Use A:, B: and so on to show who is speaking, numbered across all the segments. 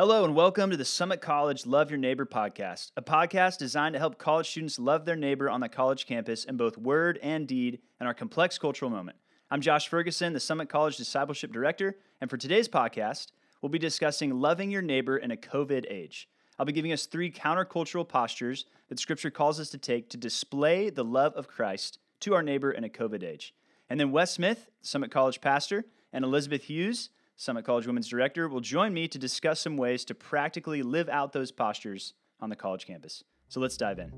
A: Hello, and welcome to the Summit College Love Your Neighbor podcast, a podcast designed to help college students love their neighbor on the college campus in both word and deed in our complex cultural moment. I'm Josh Ferguson, the Summit College Discipleship Director, and for today's podcast, we'll be discussing loving your neighbor in a COVID age. I'll be giving us three countercultural postures that Scripture calls us to take to display the love of Christ to our neighbor in a COVID age. And then Wes Smith, Summit College pastor, and Elizabeth Hughes, Summit College Women's Director, will join me to discuss some ways to practically live out those postures on the college campus. So let's dive in.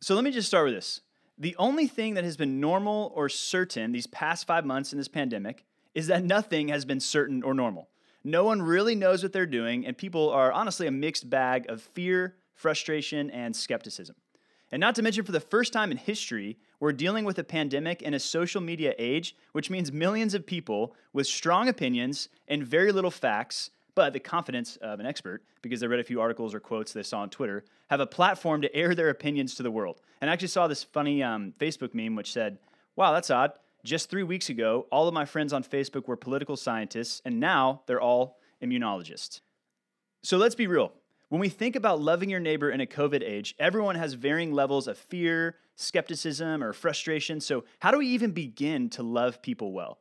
A: So let me just start with this. The only thing that has been normal or certain these past five months in this pandemic is that nothing has been certain or normal. No one really knows what they're doing, and people are honestly a mixed bag of fear, frustration, and skepticism. And not to mention, for the first time in history, we're dealing with a pandemic in a social media age, which means millions of people with strong opinions and very little facts but the confidence of an expert, because they read a few articles or quotes they saw on Twitter, have a platform to air their opinions to the world. And I actually saw this funny um, Facebook meme which said, Wow, that's odd. Just three weeks ago, all of my friends on Facebook were political scientists, and now they're all immunologists. So let's be real. When we think about loving your neighbor in a COVID age, everyone has varying levels of fear, skepticism, or frustration. So, how do we even begin to love people well?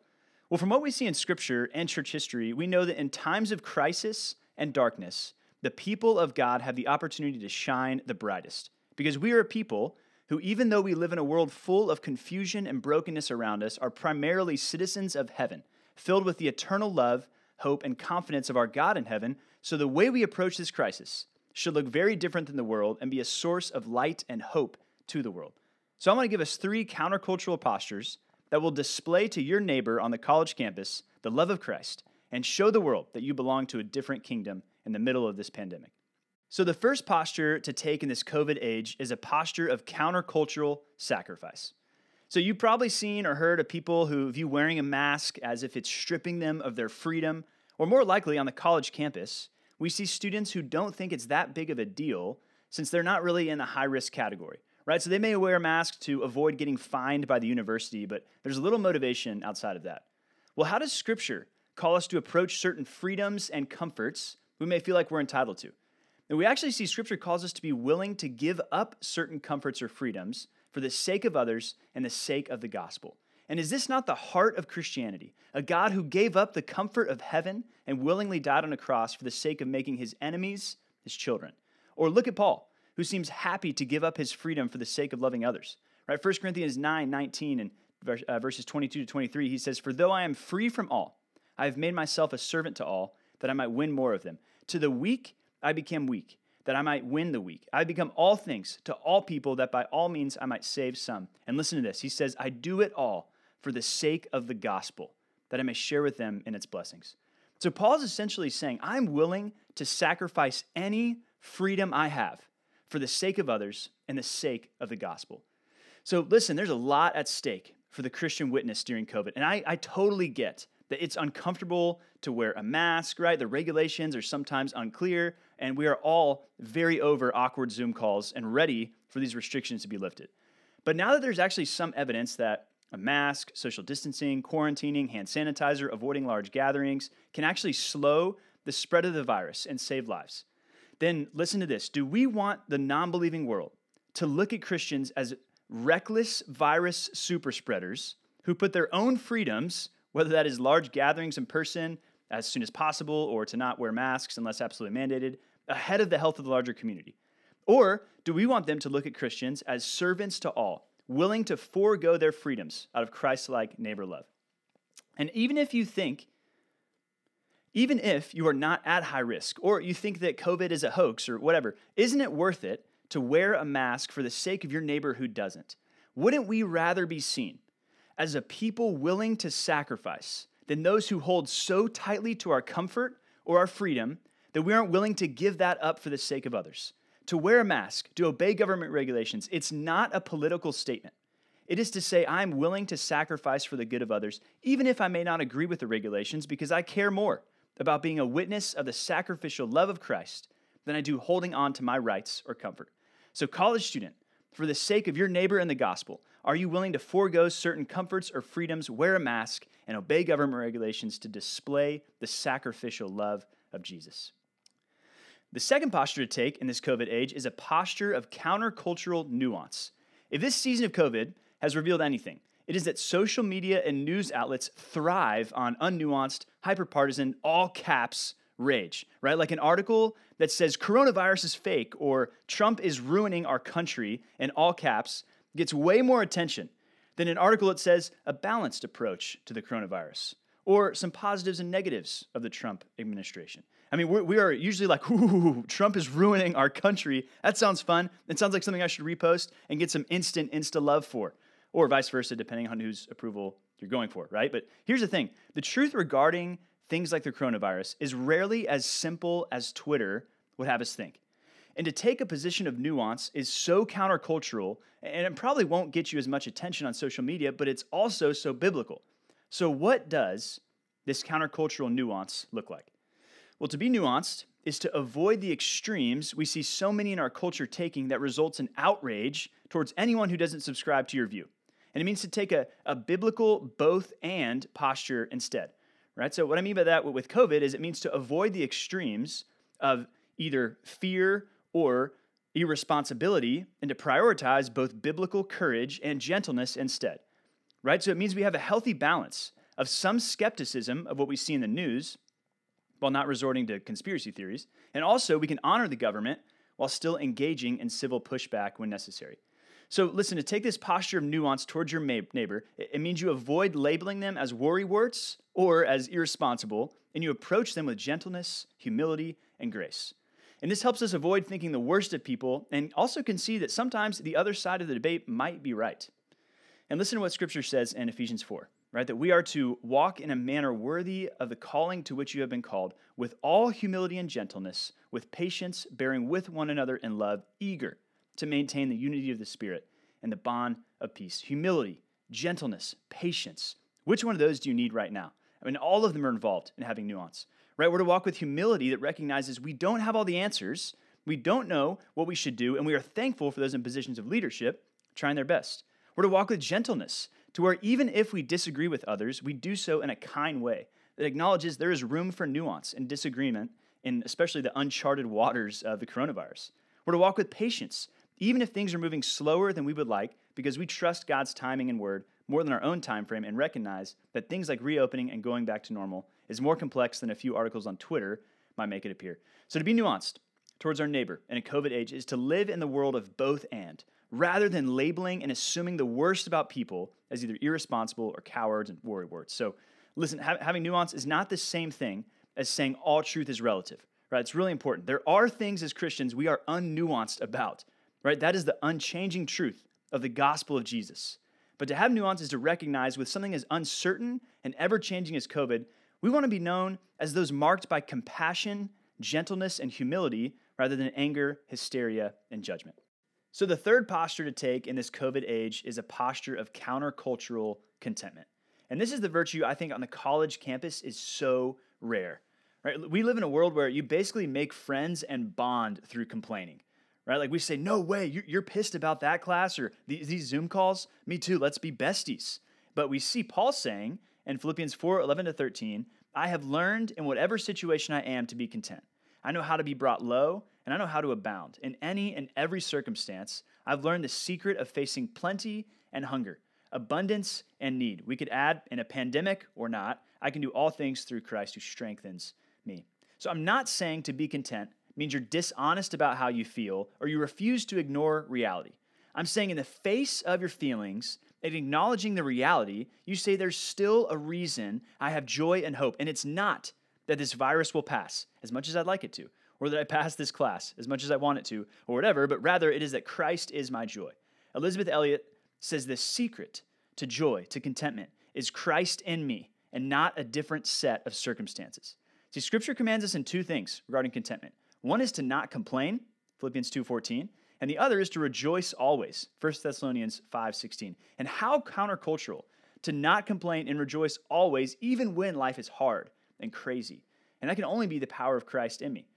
A: Well, from what we see in Scripture and church history, we know that in times of crisis and darkness, the people of God have the opportunity to shine the brightest. Because we are a people who, even though we live in a world full of confusion and brokenness around us, are primarily citizens of heaven, filled with the eternal love, hope, and confidence of our God in heaven. So the way we approach this crisis should look very different than the world and be a source of light and hope to the world. So I want to give us three countercultural postures that will display to your neighbor on the college campus the love of Christ and show the world that you belong to a different kingdom in the middle of this pandemic. So, the first posture to take in this COVID age is a posture of countercultural sacrifice. So, you've probably seen or heard of people who view wearing a mask as if it's stripping them of their freedom, or more likely on the college campus, we see students who don't think it's that big of a deal since they're not really in the high risk category right? So they may wear a mask to avoid getting fined by the university, but there's a little motivation outside of that. Well, how does Scripture call us to approach certain freedoms and comforts we may feel like we're entitled to? And we actually see Scripture calls us to be willing to give up certain comforts or freedoms for the sake of others and the sake of the gospel. And is this not the heart of Christianity? A God who gave up the comfort of heaven and willingly died on a cross for the sake of making his enemies his children. Or look at Paul who seems happy to give up his freedom for the sake of loving others. Right? 1 Corinthians 9, 19 and uh, verses 22 to 23, he says, For though I am free from all, I have made myself a servant to all, that I might win more of them. To the weak I became weak, that I might win the weak. I become all things to all people, that by all means I might save some. And listen to this. He says, I do it all for the sake of the gospel, that I may share with them in its blessings. So Paul is essentially saying, I'm willing to sacrifice any freedom I have for the sake of others and the sake of the gospel. So, listen, there's a lot at stake for the Christian witness during COVID. And I, I totally get that it's uncomfortable to wear a mask, right? The regulations are sometimes unclear, and we are all very over awkward Zoom calls and ready for these restrictions to be lifted. But now that there's actually some evidence that a mask, social distancing, quarantining, hand sanitizer, avoiding large gatherings can actually slow the spread of the virus and save lives then listen to this. Do we want the non believing world to look at Christians as reckless virus super spreaders who put their own freedoms, whether that is large gatherings in person as soon as possible or to not wear masks unless absolutely mandated, ahead of the health of the larger community? Or do we want them to look at Christians as servants to all, willing to forego their freedoms out of Christ like neighbor love? And even if you think even if you are not at high risk or you think that COVID is a hoax or whatever, isn't it worth it to wear a mask for the sake of your neighbor who doesn't? Wouldn't we rather be seen as a people willing to sacrifice than those who hold so tightly to our comfort or our freedom that we aren't willing to give that up for the sake of others? To wear a mask, to obey government regulations, it's not a political statement. It is to say, I'm willing to sacrifice for the good of others, even if I may not agree with the regulations, because I care more about being a witness of the sacrificial love of Christ than I do holding on to my rights or comfort. So, college student, for the sake of your neighbor and the gospel, are you willing to forego certain comforts or freedoms, wear a mask, and obey government regulations to display the sacrificial love of Jesus? The second posture to take in this COVID age is a posture of countercultural nuance. If this season of COVID has revealed anything, it is that social media and news outlets thrive on unnuanced, hyperpartisan, all caps rage, right? Like an article that says coronavirus is fake or Trump is ruining our country in all caps gets way more attention than an article that says a balanced approach to the coronavirus or some positives and negatives of the Trump administration. I mean, we're, we are usually like, ooh, Trump is ruining our country. That sounds fun. It sounds like something I should repost and get some instant, insta love for, or vice versa, depending on whose approval you're going for, right? But here's the thing the truth regarding things like the coronavirus is rarely as simple as Twitter would have us think. And to take a position of nuance is so countercultural, and it probably won't get you as much attention on social media, but it's also so biblical. So, what does this countercultural nuance look like? Well, to be nuanced is to avoid the extremes we see so many in our culture taking that results in outrage towards anyone who doesn't subscribe to your view. And it means to take a, a biblical both and posture instead. Right? So, what I mean by that with COVID is it means to avoid the extremes of either fear or irresponsibility and to prioritize both biblical courage and gentleness instead. Right? So it means we have a healthy balance of some skepticism of what we see in the news while not resorting to conspiracy theories, and also we can honor the government while still engaging in civil pushback when necessary. So, listen, to take this posture of nuance towards your neighbor, it means you avoid labeling them as worrywarts or as irresponsible, and you approach them with gentleness, humility, and grace. And this helps us avoid thinking the worst of people and also can see that sometimes the other side of the debate might be right. And listen to what Scripture says in Ephesians 4, right? That we are to walk in a manner worthy of the calling to which you have been called, with all humility and gentleness, with patience, bearing with one another in love, eager to maintain the unity of the Spirit and the bond of peace. Humility, gentleness, patience. Which one of those do you need right now? I mean, all of them are involved in having nuance right? We're to walk with humility that recognizes we don't have all the answers, we don't know what we should do, and we are thankful for those in positions of leadership trying their best. We're to walk with gentleness, to where even if we disagree with others, we do so in a kind way that acknowledges there is room for nuance and disagreement in especially the uncharted waters of the coronavirus. We're to walk with patience, even if things are moving slower than we would like, because we trust God's timing and word more than our own time frame and recognize that things like reopening and going back to normal is more complex than a few articles on Twitter might make it appear. So to be nuanced towards our neighbor in a COVID age is to live in the world of both and, rather than labeling and assuming the worst about people as either irresponsible or cowards and worrywart. So listen, ha- having nuance is not the same thing as saying all truth is relative. Right? It's really important. There are things as Christians we are unnuanced about. Right? That is the unchanging truth of the gospel of Jesus. But to have nuance is to recognize with something as uncertain and ever changing as COVID, we want to be known as those marked by compassion, gentleness, and humility rather than anger, hysteria, and judgment. So, the third posture to take in this COVID age is a posture of countercultural contentment. And this is the virtue I think on the college campus is so rare. Right? We live in a world where you basically make friends and bond through complaining right? Like we say, no way, you're pissed about that class or these Zoom calls. Me too, let's be besties. But we see Paul saying in Philippians 4 11 to 13, I have learned in whatever situation I am to be content. I know how to be brought low, and I know how to abound. In any and every circumstance, I've learned the secret of facing plenty and hunger, abundance and need. We could add in a pandemic or not, I can do all things through Christ who strengthens me. So I'm not saying to be content means you're dishonest about how you feel or you refuse to ignore reality. I'm saying, in the face of your feelings and acknowledging the reality, you say there's still a reason I have joy and hope. And it's not that this virus will pass as much as I'd like it to, or that I pass this class as much as I want it to, or whatever, but rather it is that Christ is my joy. Elisabeth Elliot says the secret to joy, to contentment, is Christ in me and not a different set of circumstances. See, Scripture commands us in two things regarding contentment. One is to not complain, Philippians 2:14, and the other is to rejoice always. 1 Thessalonians 5:16. And how countercultural to not complain and rejoice always even when life is hard and crazy. And that can only be the power of Christ in me.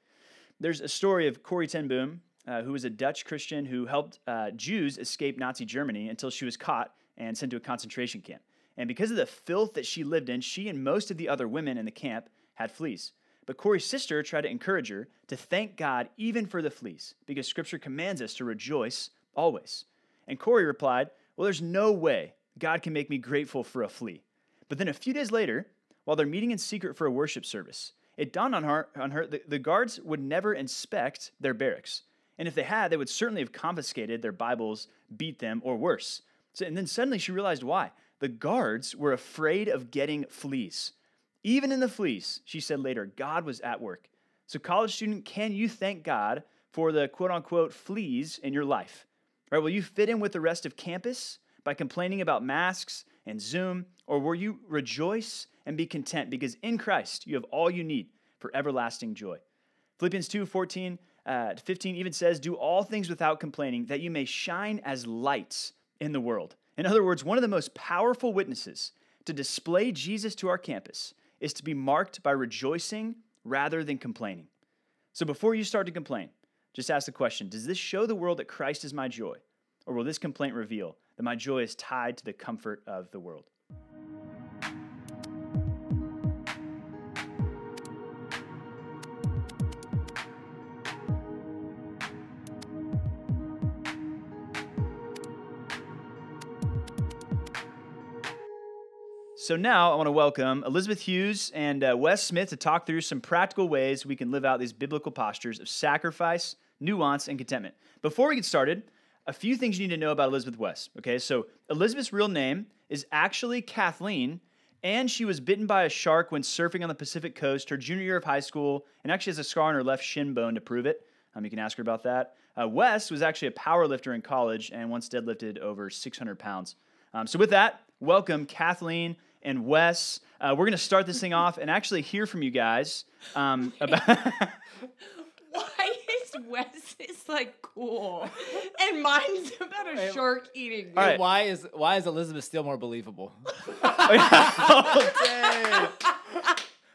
A: There's a story of Corrie ten Boom, uh, who was a Dutch Christian who helped uh, Jews escape Nazi Germany until she was caught and sent to a concentration camp. And because of the filth that she lived in, she and most of the other women in the camp had fleas. But Corrie's sister tried to encourage her to thank God even for the fleas, because scripture commands us to rejoice always. And Corey replied, Well, there's no way God can make me grateful for a flea. But then a few days later, while they're meeting in secret for a worship service, it dawned on her, on her the, the guards would never inspect their barracks. And if they had, they would certainly have confiscated their Bibles, beat them, or worse. So, and then suddenly she realized why. The guards were afraid of getting fleas. Even in the fleas, she said later, God was at work. So, college student, can you thank God for the quote unquote fleas in your life? Right? Will you fit in with the rest of campus by complaining about masks and Zoom? Or will you rejoice and be content because in Christ you have all you need for everlasting joy? Philippians 2 14 uh, 15 even says, Do all things without complaining, that you may shine as lights in the world. In other words, one of the most powerful witnesses to display Jesus to our campus is to be marked by rejoicing rather than complaining. So before you start to complain, just ask the question Does this show the world that Christ is my joy? Or will this complaint reveal that my joy is tied to the comfort of the world? So now I want to welcome Elizabeth Hughes and uh, Wes Smith to talk through some practical ways we can live out these biblical postures of sacrifice, nuance, and contentment. Before we get started, a few things you need to know about Elizabeth West. Okay, so Elizabeth's real name is actually Kathleen, and she was bitten by a shark when surfing on the Pacific coast her junior year of high school, and actually has a scar on her left shin bone to prove it. Um, you can ask her about that. Uh, Wes was actually a power lifter in college and once deadlifted over 600 pounds. Um, so with that, welcome Kathleen and Wes. Uh, we're going to start this thing off and actually hear from you guys um, about.
B: Why is Wes's like cool and mine's about a shark eating?
A: All right.
C: Why is why is Elizabeth still more believable?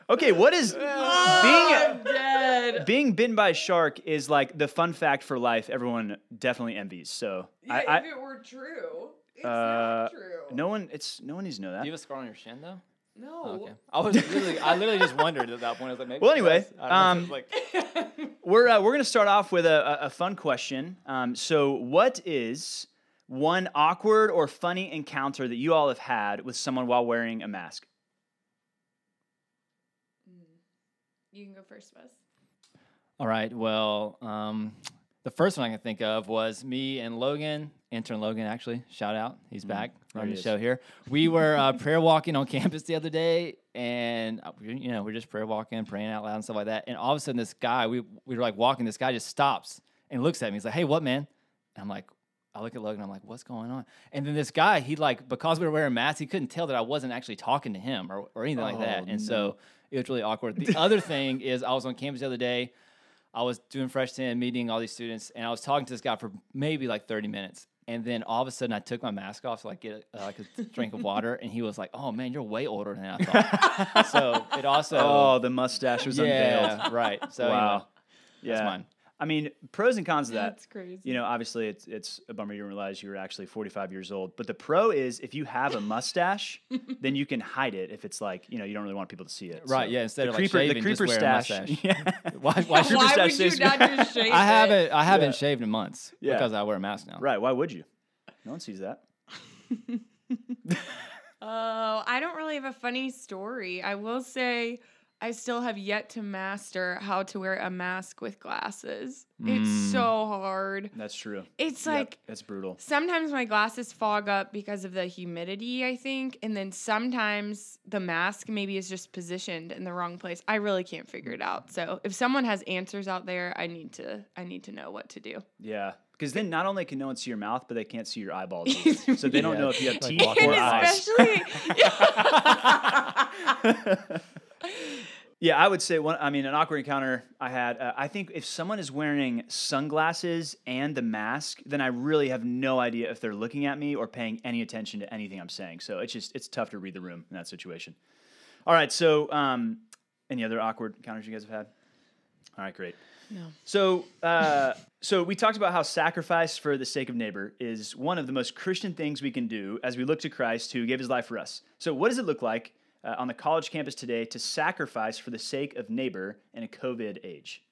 A: okay, what is
B: Oh,
A: being
B: I'm dead.
A: being bitten by a shark is like the fun fact for life. Everyone definitely envies. So
B: Yeah,
A: I,
B: if
A: I
B: it were true, it's
A: uh,
B: not true.
A: no one it's no one needs to know that.
C: Do you have a scar on your shin though?
B: no.
C: Oh, okay. I was literally, I literally just wondered at that point. I was like, maybe.
A: Well, anyway,
C: does. I don't know if it's
A: um,
C: like,
A: We're uh, we're gonna start off with a, a, a fun question. Um, so, what is one awkward or funny encounter that you all have had with someone while wearing a mask?
B: You can go first, Wes.
C: All right. Well, um, the first one I can think of was me and Logan, intern Logan, actually. Shout out. He's back
A: There
C: running
A: he
C: the
A: is.
C: show here. We were uh, prayer walking on campus the other day, and, uh, you know, we're just prayer walking, praying out loud and stuff like that. And all of a sudden, this guy, we, we were like walking, this guy just stops and looks at me. He's like, hey, what, man? And I'm like, I look at Logan, I'm like, what's going on? And then this guy, he like, because we were wearing masks, he couldn't tell that I wasn't actually talking to him or, or anything like that.
A: Oh,
C: And so it was really awkward. The other thing is, I was on campus the other day. I was doing Fresh 10, meeting all these students, and I was talking to this guy for maybe like 30 minutes. And then all of a sudden, I took my mask off so I get uh, like a drink of water, and he was like, "Oh man, you're way older than I thought." so it also,
A: Oh, the mustache was unveiled.
C: right. So
A: wow.
C: anyway,
A: yeah.
C: that's mine.
A: I mean, pros and cons of that.
B: That's crazy.
A: You know, obviously, it's it's a bummer you didn't realize you were actually 45 years old. But the pro is if you have a mustache, then you can hide it if it's like you know you don't really want people to see it.
C: Right,
A: So
C: yeah, instead
A: the
C: of, like,
A: creeper,
C: shaving,
A: the
C: just
A: creeper
C: wear a mustache.
A: Yeah.
C: Why? Why
A: creeper
B: why would you not just shave
C: I haven't. I haven't
A: Yeah.
C: shaved in months
A: Yeah.
C: because I wear a mask now.
A: right. Why would you? No one sees that.
B: Oh, I don't really have a funny story. I will say I still have yet to master how to wear a mask with glasses. It's
C: Mm.
B: so hard.
A: That's true.
B: It's
A: Yep,
B: like
A: that's brutal.
B: sometimes my glasses fog up because of the humidity, I think, and then sometimes the mask maybe is just positioned in the wrong place. I really can't figure it out. So, if someone has answers out there, I need to I need to know what to do.
A: Yeah. Because then not only can no one see your mouth, but they can't see your eyeballs. so they don't
C: Yeah.
A: know if you have teeth
C: walking
A: or
B: and
A: eyes.
B: especially
A: Yeah, I would say one. I mean, an awkward encounter I had. Uh, I think if someone is wearing sunglasses and the mask, then I really have no idea if they're looking at me or paying any attention to anything I'm saying. So it's just it's tough to read the room in that situation. All right. So, um, any other awkward encounters you guys have had? All right, great.
B: No.
A: So, uh, so we talked about how sacrifice for the sake of neighbor is one of the most Christian things we can do as we look to Christ who gave His life for us. So, what does it look like uh, on the college campus today to sacrifice for the sake of neighbor in a COVID age?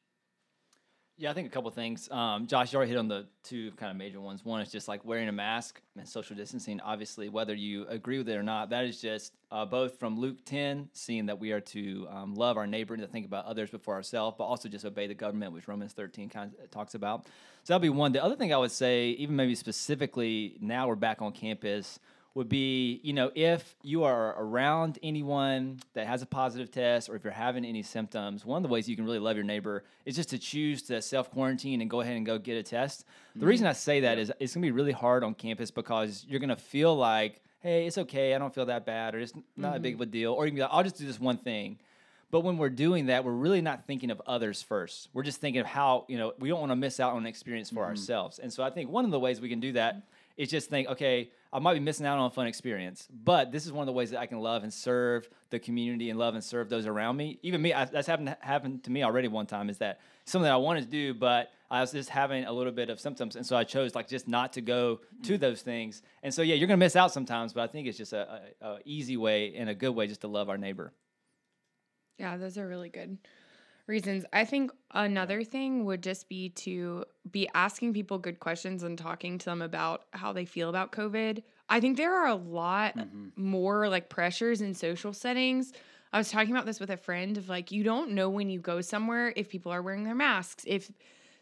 C: Yeah, I think a couple things. Um, Josh, you already hit on the two kind of major ones. One is just like wearing a mask and social distancing. Obviously, whether you agree with it or not, that is just uh, both from Luke 10, seeing that we are to um, love our neighbor and to think about others before ourselves, but also just obey the government, which Romans 13 kind of talks about. So that'll be one. The other thing I would say, even maybe specifically now we're back on campus, would be, you know, if you are around anyone that has a positive test or if you're having any symptoms, one of the ways you can really love your neighbor is just to choose to self quarantine and go ahead and go get a test. The reason I say that is it's going to be really hard on campus because you're going to feel like, hey, it's okay, I don't feel that bad, or it's not a big mm-hmm. of a deal, or you can be like, I'll just do this one thing. But when we're doing that, we're really not thinking of others first. We're just thinking of how, you know, we don't want to miss out on an experience for mm-hmm. ourselves. And so I think one of the ways we can do that is just think, okay, I might be missing out on a fun experience, but this is one of the ways that I can love and serve the community and love and serve those around me. Even me, I, that's happened happened to me already one time. Is that something that I wanted to do, but I was just having a little bit of symptoms, and so I chose like just not to go to those things. And so yeah, you're gonna miss out sometimes, but I think it's just a, a, a easy way and a good way just to love our neighbor.
B: Yeah, those are really good reasons. I think another thing would just be to be asking people good questions and talking to them about how they feel about COVID. I think there are a lot mm-hmm. more like pressures in social settings. I was talking about this with a friend of like, you don't know when you go somewhere if people are wearing their masks, if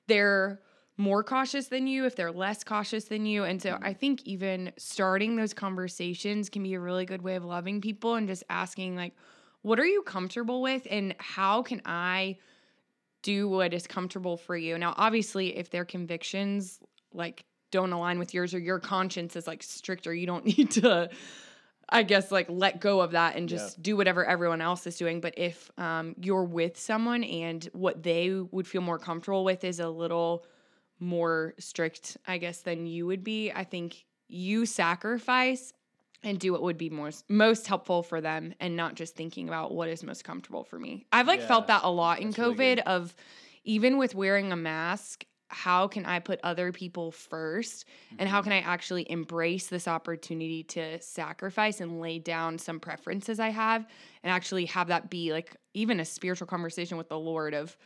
B: they're more cautious than you, if they're less cautious than you. And so mm-hmm. I think even starting those conversations can be a really good way of loving people and just asking, like, what are you comfortable with and how can I do what is comfortable for you? Now, obviously, if their convictions like don't align with yours or your conscience is like stricter, you don't need to. I guess like let go of that and just do whatever everyone else is doing. But if um, you're with someone and what they would feel more comfortable with is a little more strict, I guess, than you would be, I think you sacrifice and do what would be most most helpful for them and not just thinking about what is most comfortable for me. I've like felt that a lot in
A: that's really
B: COVID of even with wearing a mask, how can I put other people 1st and
A: Mm-hmm.
B: how can I actually embrace this opportunity to sacrifice and lay down some preferences I have and actually have that be like even a spiritual conversation with the Lord of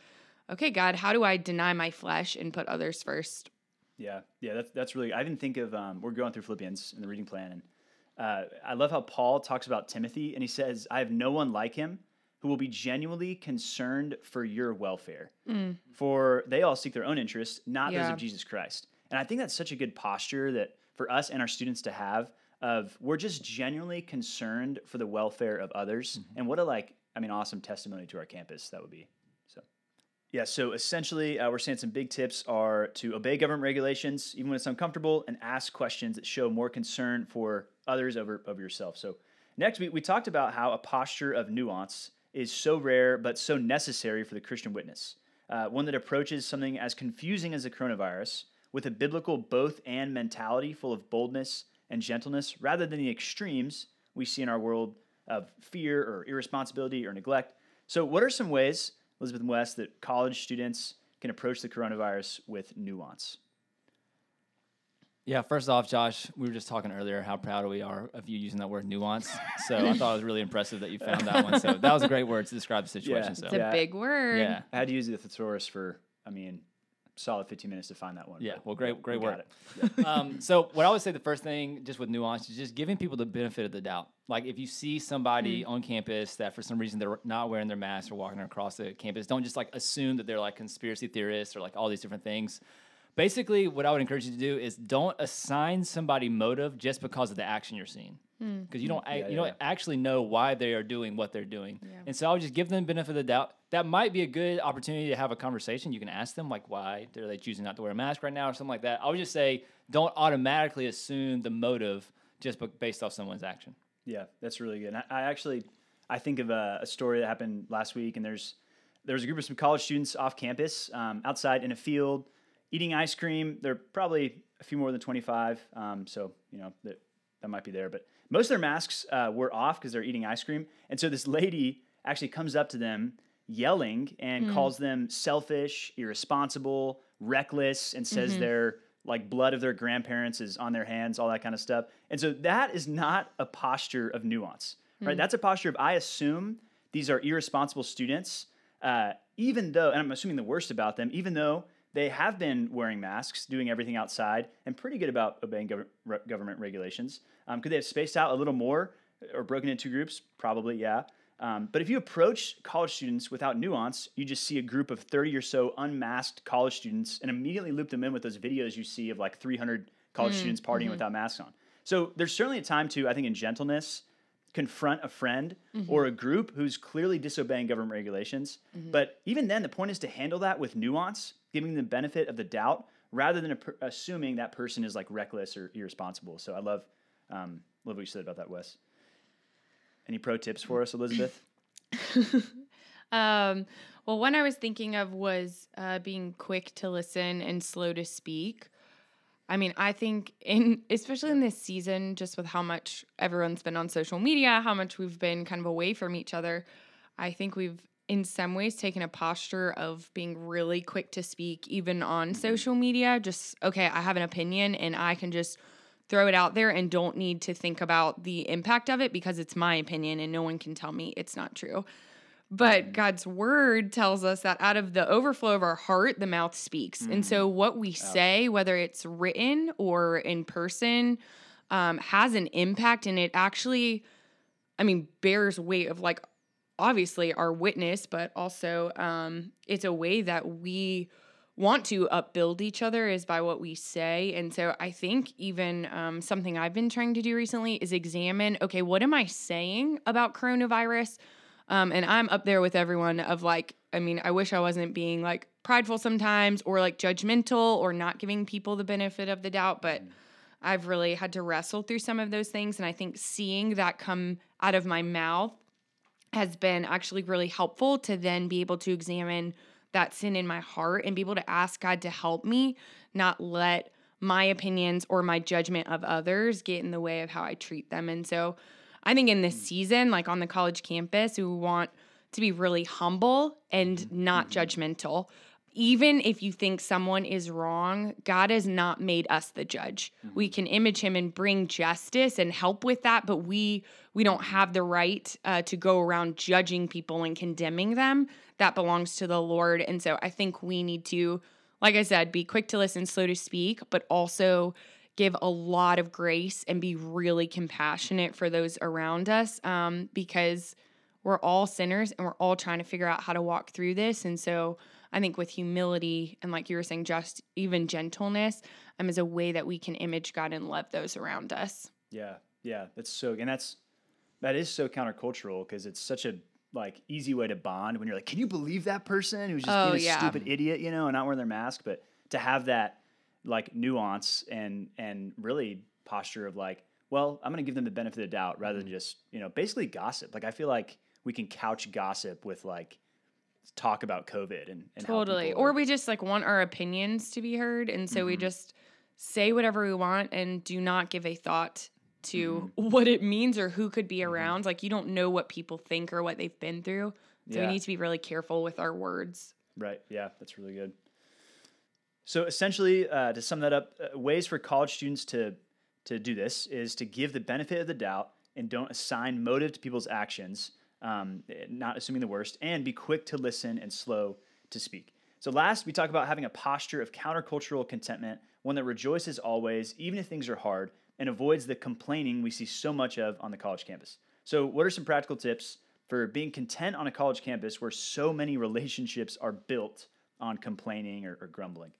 B: okay, God, how do I deny my flesh and put others first?
A: Yeah, yeah, that's that's really. I didn't think of. Um, we're going through Philippians in the reading plan, and uh, I love how Paul talks about Timothy, and he says, "I have no one like him who will be genuinely concerned for your welfare, for they all seek their own interests, not those of Jesus Christ." And I think that's such a good posture that for us and our students to have of we're just genuinely concerned for the welfare of others, and what a like, I mean, awesome testimony to our campus that would be. Yeah, so essentially, uh, we're saying some big tips are to obey government regulations, even when it's uncomfortable, and ask questions that show more concern for others over, over yourself. So, next, we, we talked about how a posture of nuance is so rare but so necessary for the Christian witness. Uh, one that approaches something as confusing as the coronavirus with a biblical both and mentality full of boldness and gentleness rather than the extremes we see in our world of fear or irresponsibility or neglect. So, what are some ways, Elizabeth West, that college students can approach the coronavirus with nuance?
C: Yeah, first off, Josh, we were just talking earlier how proud we are of you using that word nuance. So I thought it was really impressive that you found that one. So that was a great word to describe the situation.
A: Yeah.
C: so
B: It's a
A: Yeah.
B: big word.
C: yeah,
A: I had to use the thesaurus for, I mean, solid 15 minutes to find that one.
C: Yeah, well, great- great
A: got
C: work.
A: it.
C: um, so what I would say the first thing, just with nuance, is just giving people the benefit of the doubt. Like if you see somebody on campus that for some reason they're not wearing their mask or walking across the campus, don't just like assume that they're like conspiracy theorists or like all these different things. Basically, what I would encourage you to do is don't assign somebody motive just because of the action you're seeing, because you don't a-
A: Yeah,
C: you
A: yeah,
C: don't
A: yeah.
C: actually know why they are doing what they're doing. And so I would just give them benefit of the doubt. That might be a good opportunity to have a conversation. You can ask them like, why are they choosing not to wear a mask right now or something like that. I would just say don't automatically assume the motive just based off someone's action.
A: Yeah, that's really good. And I, I actually, I think of a, a story that happened last week, and there's there was a group of some college students off campus, um, outside in a field, eating ice cream. They're probably a few more than 25, um, so you know that that might be there. But most of their masks uh, were off because they're eating ice cream, and so this lady actually comes up to them yelling and calls them selfish, irresponsible, reckless, and says their like blood of their grandparents is on their hands, all that kind of stuff. And so that is not a posture of nuance, right? That's a posture of I assume these are irresponsible students, uh, even though, and I'm assuming the worst about them, even though they have been wearing masks, doing everything outside, and pretty good about obeying gov- re- government regulations. Um, could they have spaced out a little more or broken into groups? Probably, yeah. Um, but if you approach college students without nuance, you just see a group of 30 or so unmasked college students and immediately loop them in with those videos you see of like 300 college students partying without masks on. So there's certainly a time to, I think, in gentleness, confront a friend or a group who's clearly disobeying government regulations. But even then, the point is to handle that with nuance, giving them the benefit of the doubt rather than a- assuming that person is like reckless or irresponsible. So I love, um, love what you said about that, Wes. Any pro tips for us, Elizabeth?
B: Um, well, one I was thinking of was uh, being quick to listen and slow to speak. I mean, I think in especially in this season, just with how much everyone's been on social media, how much we've been kind of away from each other, I think we've in some ways taken a posture of being really quick to speak, even on mm-hmm. social media. Just okay, I have an opinion and I can just throw it out there and don't need to think about the impact of it because it's my opinion and no one can tell me it's not true. But mm-hmm. God's word tells us that out of the overflow of our heart, the mouth speaks. And mm-hmm. so, what we say, whether it's written or in person, um, has an impact. And it actually, I mean, bears weight of like, obviously, our witness, but also um, it's a way that we want to upbuild each other is by what we say. And so, I think even um, something I've been trying to do recently is examine okay, what am I saying about coronavirus? Um, and I'm up there with everyone of like, I mean, I wish I wasn't being like prideful sometimes or like judgmental or not giving people the benefit of the doubt, but I've really had to wrestle through some of those things. And I think seeing that come out of my mouth has been actually really helpful to then be able to examine that sin in my heart and be able to ask God to help me not let my opinions or my judgment of others get in the way of how I treat them. And so I think in this hmm. season, like on the college campus, we want to be really humble and mm-hmm. not mm-hmm. judgmental. Even if you think someone is wrong, God has not made us the judge. We can image him and bring justice and help with that, but we we don't have the right uh, to go around judging people and condemning them. That belongs to the Lord. And so I think we need to, like I said, be quick to listen, slow to speak, but also give a lot of grace and be really compassionate for those around us um, because we're all sinners and we're all trying to figure out how to walk through this. And so I think with humility and, like you were saying, just even gentleness um, is a way that we can image God and love those around us.
A: Yeah, yeah, that's so, and that's that is so countercultural because it's such a like easy way to bond when you're like, can you believe that person who's just
B: Oh,
A: being a
B: yeah.
A: stupid idiot, you know, and not wearing their mask, but to have that like nuance and and really posture of like, well, I'm gonna give them the benefit of the doubt rather
B: Mm-hmm.
A: than just you know basically gossip. Like I feel like we can couch gossip with like talk about COVID and, and
B: Totally. Or we just like want our opinions to be heard. And so we just say whatever we want and do not give a thought to what it means or who could be around. Like you don't know what people think or what they've been through. So
A: Yeah.
B: we need to be really careful with our words.
A: Right. Yeah, that's really good. So essentially, uh, to sum that up, uh, ways for college students to to do this is to give the benefit of the doubt and don't assign motive to people's actions, um, not assuming the worst, and be quick to listen and slow to speak. So last, we talk about having a posture of countercultural contentment, one that rejoices always, even if things are hard, and avoids the complaining we see so much of on the college campus. So, what are some practical tips for being content on a college campus where so many relationships are built on complaining or, or grumbling?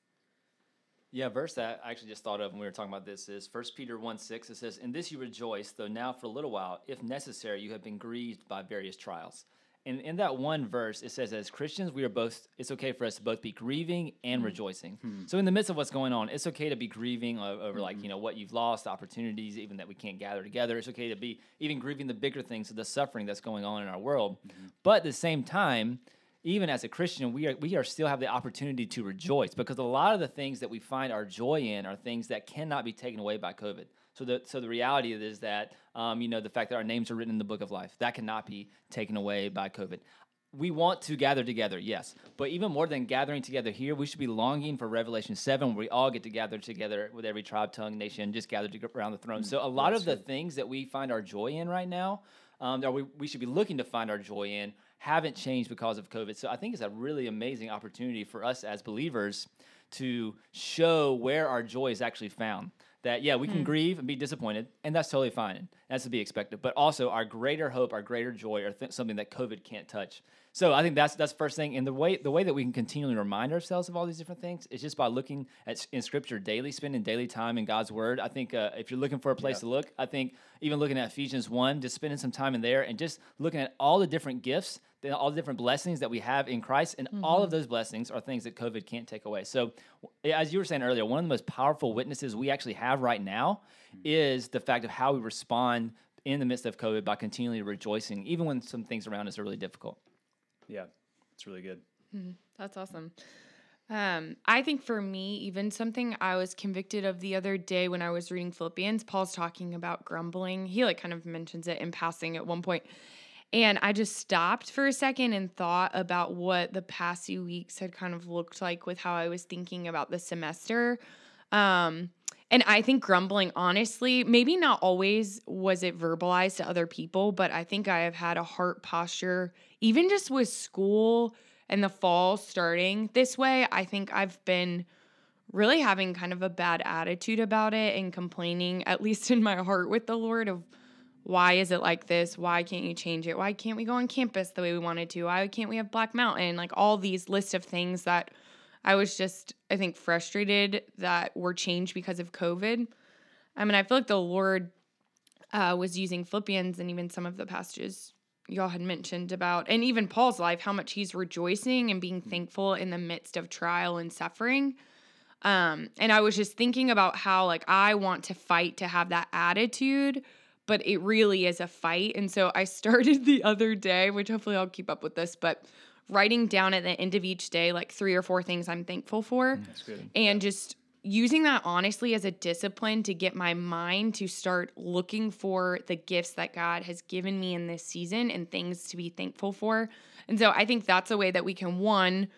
C: Yeah, verse that I actually just thought of when we were talking about this is 1 Peter 1 6. It says, In this you rejoice, though now for a little while, if necessary, you have been grieved by various trials, And in that one verse, it says, as Christians, we are both, it's okay for us to both be grieving and hmm. rejoicing. Hmm. So in the midst of what's going on, it's okay to be grieving over, like, hmm. you know, what you've lost, opportunities, even that we can't gather together. It's okay to be even grieving the bigger things of the suffering that's going on in our world. But at the same time, even as a Christian, we are we are still have the opportunity to rejoice because a lot of the things that we find our joy in are things that cannot be taken away by COVID. So the so the reality is that um, you know the fact that our names are written in the book of life that cannot be taken away by COVID. We want to gather together, yes, but even more than gathering together here, we should be longing for Revelation seven, where we all get to gather together with every tribe, tongue, nation, just gathered around the throne. So a lot of the things that we find our joy in right now, um, that we, we should be looking to find our joy in, haven't changed because of COVID. So I think it's a really amazing opportunity for us as believers to show where our joy is actually found. That yeah, we can hmm. grieve and be disappointed, and that's totally fine. That's to be expected. But also, our greater hope, our greater joy, are th- something that COVID can't touch. So I think that's that's the first thing. And the way the way that we can continually remind ourselves of all these different things is just by looking at in Scripture daily, spending daily time in God's Word. I think uh, if you're looking for a place to look, I think even looking at Ephesians one, just spending some time in there and just looking at all the different gifts the, all the different blessings that we have in Christ, and all of those blessings are things that COVID can't take away. So, as you were saying earlier, one of the most powerful witnesses we actually have right now is the fact of how we respond in the midst of COVID by continually rejoicing, even when some things around us are really difficult.
A: Yeah, it's really good.
B: That's awesome. Um, I think for me, even something I was convicted of the other day when I was reading Philippians, Paul's talking about grumbling. He like kind of mentions it in passing at one point. And I just stopped for a second and thought about what the past few weeks had kind of looked like with how I was thinking about the semester. Um, and I think grumbling, honestly, maybe not always was it verbalized to other people, but I think I have had a heart posture, even just with school and the fall starting this way. I think I've been really having kind of a bad attitude about it and complaining, at least in my heart, with the Lord of why is it like this? Why can't you change it? Why can't we go on campus the way we wanted to? Why can't we have Black Mountain? Like all these list of things that I was just, I think, frustrated that were changed because of COVID. I mean, I feel like the Lord uh, was using Philippians and even some of the passages y'all had mentioned about, and even Paul's life, how much he's rejoicing and being thankful in the midst of trial and suffering. Um, and I was just thinking about how, like, I want to fight to have that attitude, but it really is a fight. And so I started the other day, which hopefully I'll keep up with this, but writing down at the end of each day, like three or four things I'm thankful for
A: That's good.
B: and just using that honestly as a discipline to get my mind to start looking for the gifts that God has given me in this season and things to be thankful for. And so I think that's a way that we can one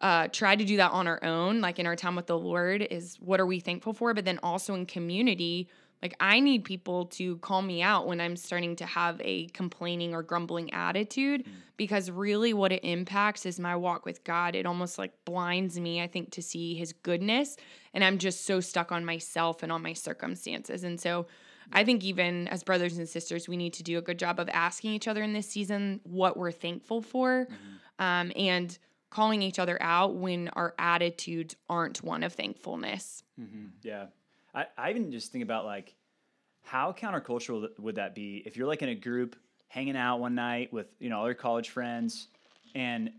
B: uh, try to do that on our own, like in our time with the Lord, is what are we thankful for? But then also in community, like I need people to call me out when I'm starting to have a complaining or grumbling attitude because really what it impacts is my walk with God. It almost like blinds me, I think, to see his goodness. And I'm just so stuck on myself and on my circumstances. And so I think even as brothers and sisters, we need to do a good job of asking each other in this season what we're thankful for um, and calling each other out when our attitudes aren't one of thankfulness.
A: Yeah. I, I even just think about like how countercultural would that be if you're like in a group hanging out one night with, you know, other college friends and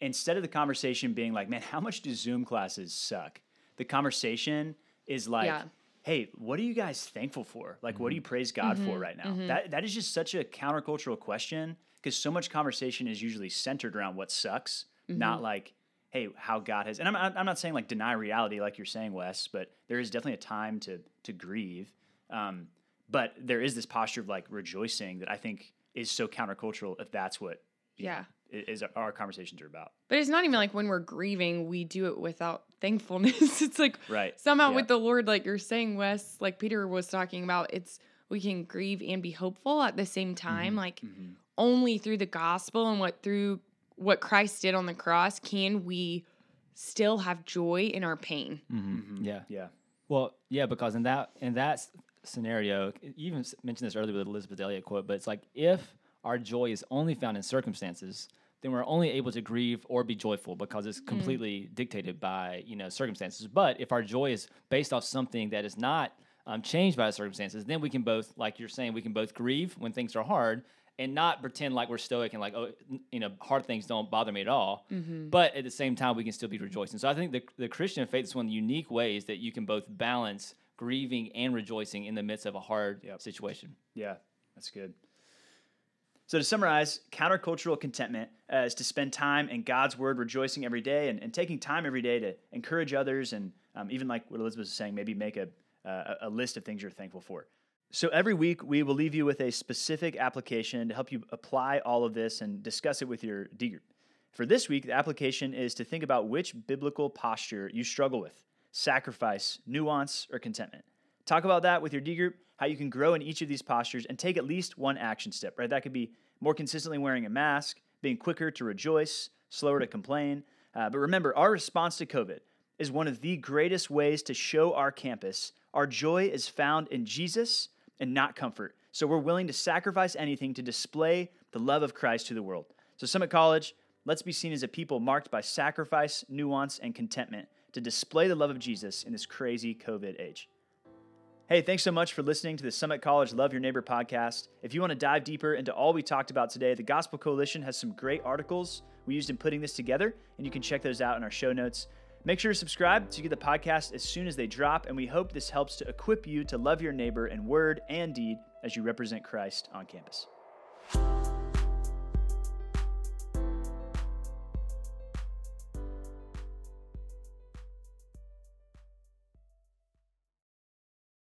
A: instead of the conversation being like, man, how much do Zoom classes suck? The conversation is like,
B: Yeah.
A: hey, what are you guys thankful for? Like, what do you mm-hmm. praise God for mm-hmm. right now? Mm-hmm. That that is just such a countercultural question because so much conversation is usually centered around what sucks, not like, hey, how God has. And I'm I'm not saying like deny reality like you're saying, Wes, but there is definitely a time to to grieve. Um, but there is this posture of like rejoicing that I think is so countercultural if that's what you know,
B: Yeah.
A: i- is our conversations are about.
B: But it's not even like when we're grieving, we do it without thankfulness. it's like
A: Right.
B: somehow
A: Yeah.
B: with the Lord, like you're saying, Wes, like Peter was talking about, it's we can grieve and be hopeful at the same time. Like
A: Mhm.
B: only through the gospel and what through what Christ did on the cross can we still have joy in our pain.
A: Mhm.
C: Yeah.
A: Yeah.
C: Well, yeah, because in that in that scenario, you even mentioned this earlier with Elisabeth Elliot quote, but it's like if our joy is only found in circumstances, then we're only able to grieve or be joyful because it's completely dictated by you know circumstances. But if our joy is based off something that is not um, changed by the circumstances, then we can both, like you're saying, we can both grieve when things are hard and not pretend like we're stoic and like oh you know hard things don't bother me at all
B: Mm-hmm.
C: but at the same time we can still be rejoicing so i think the, the christian faith is one of the unique ways that you can both balance grieving and rejoicing in the midst of a hard
A: Yep.
C: situation
A: Yeah, that's good. So, to summarize, countercultural contentment uh, is to spend time in God's word, rejoicing every day and, and taking time every day to encourage others. And um, even like what Elizabeth was saying, maybe make a, uh, a list of things you're thankful for. So, every week we will leave you with a specific application to help you apply all of this and discuss it with your D group. For this week, the application is to think about which biblical posture you struggle with sacrifice, nuance, or contentment. Talk about that with your D group, how you can grow in each of these postures and take at least one action step, right? That could be more consistently wearing a mask, being quicker to rejoice, slower to complain. Uh, but remember, our response to COVID is one of the greatest ways to show our campus our joy is found in Jesus and not comfort. So we're willing to sacrifice anything to display the love of Christ to the world. So, Summit College, let's be seen as a people marked by sacrifice, nuance, and contentment to display the love of Jesus in this crazy COVID age. Hey, thanks so much for listening to the Summit College Love Your Neighbor podcast. If you want to dive deeper into all we talked about today, the Gospel Coalition has some great articles we used in putting this together, and you can check those out in our show notes. Make sure to subscribe to get the podcast as soon as they drop, and we hope this helps to equip you to love your neighbor in word and deed as you represent Christ on campus.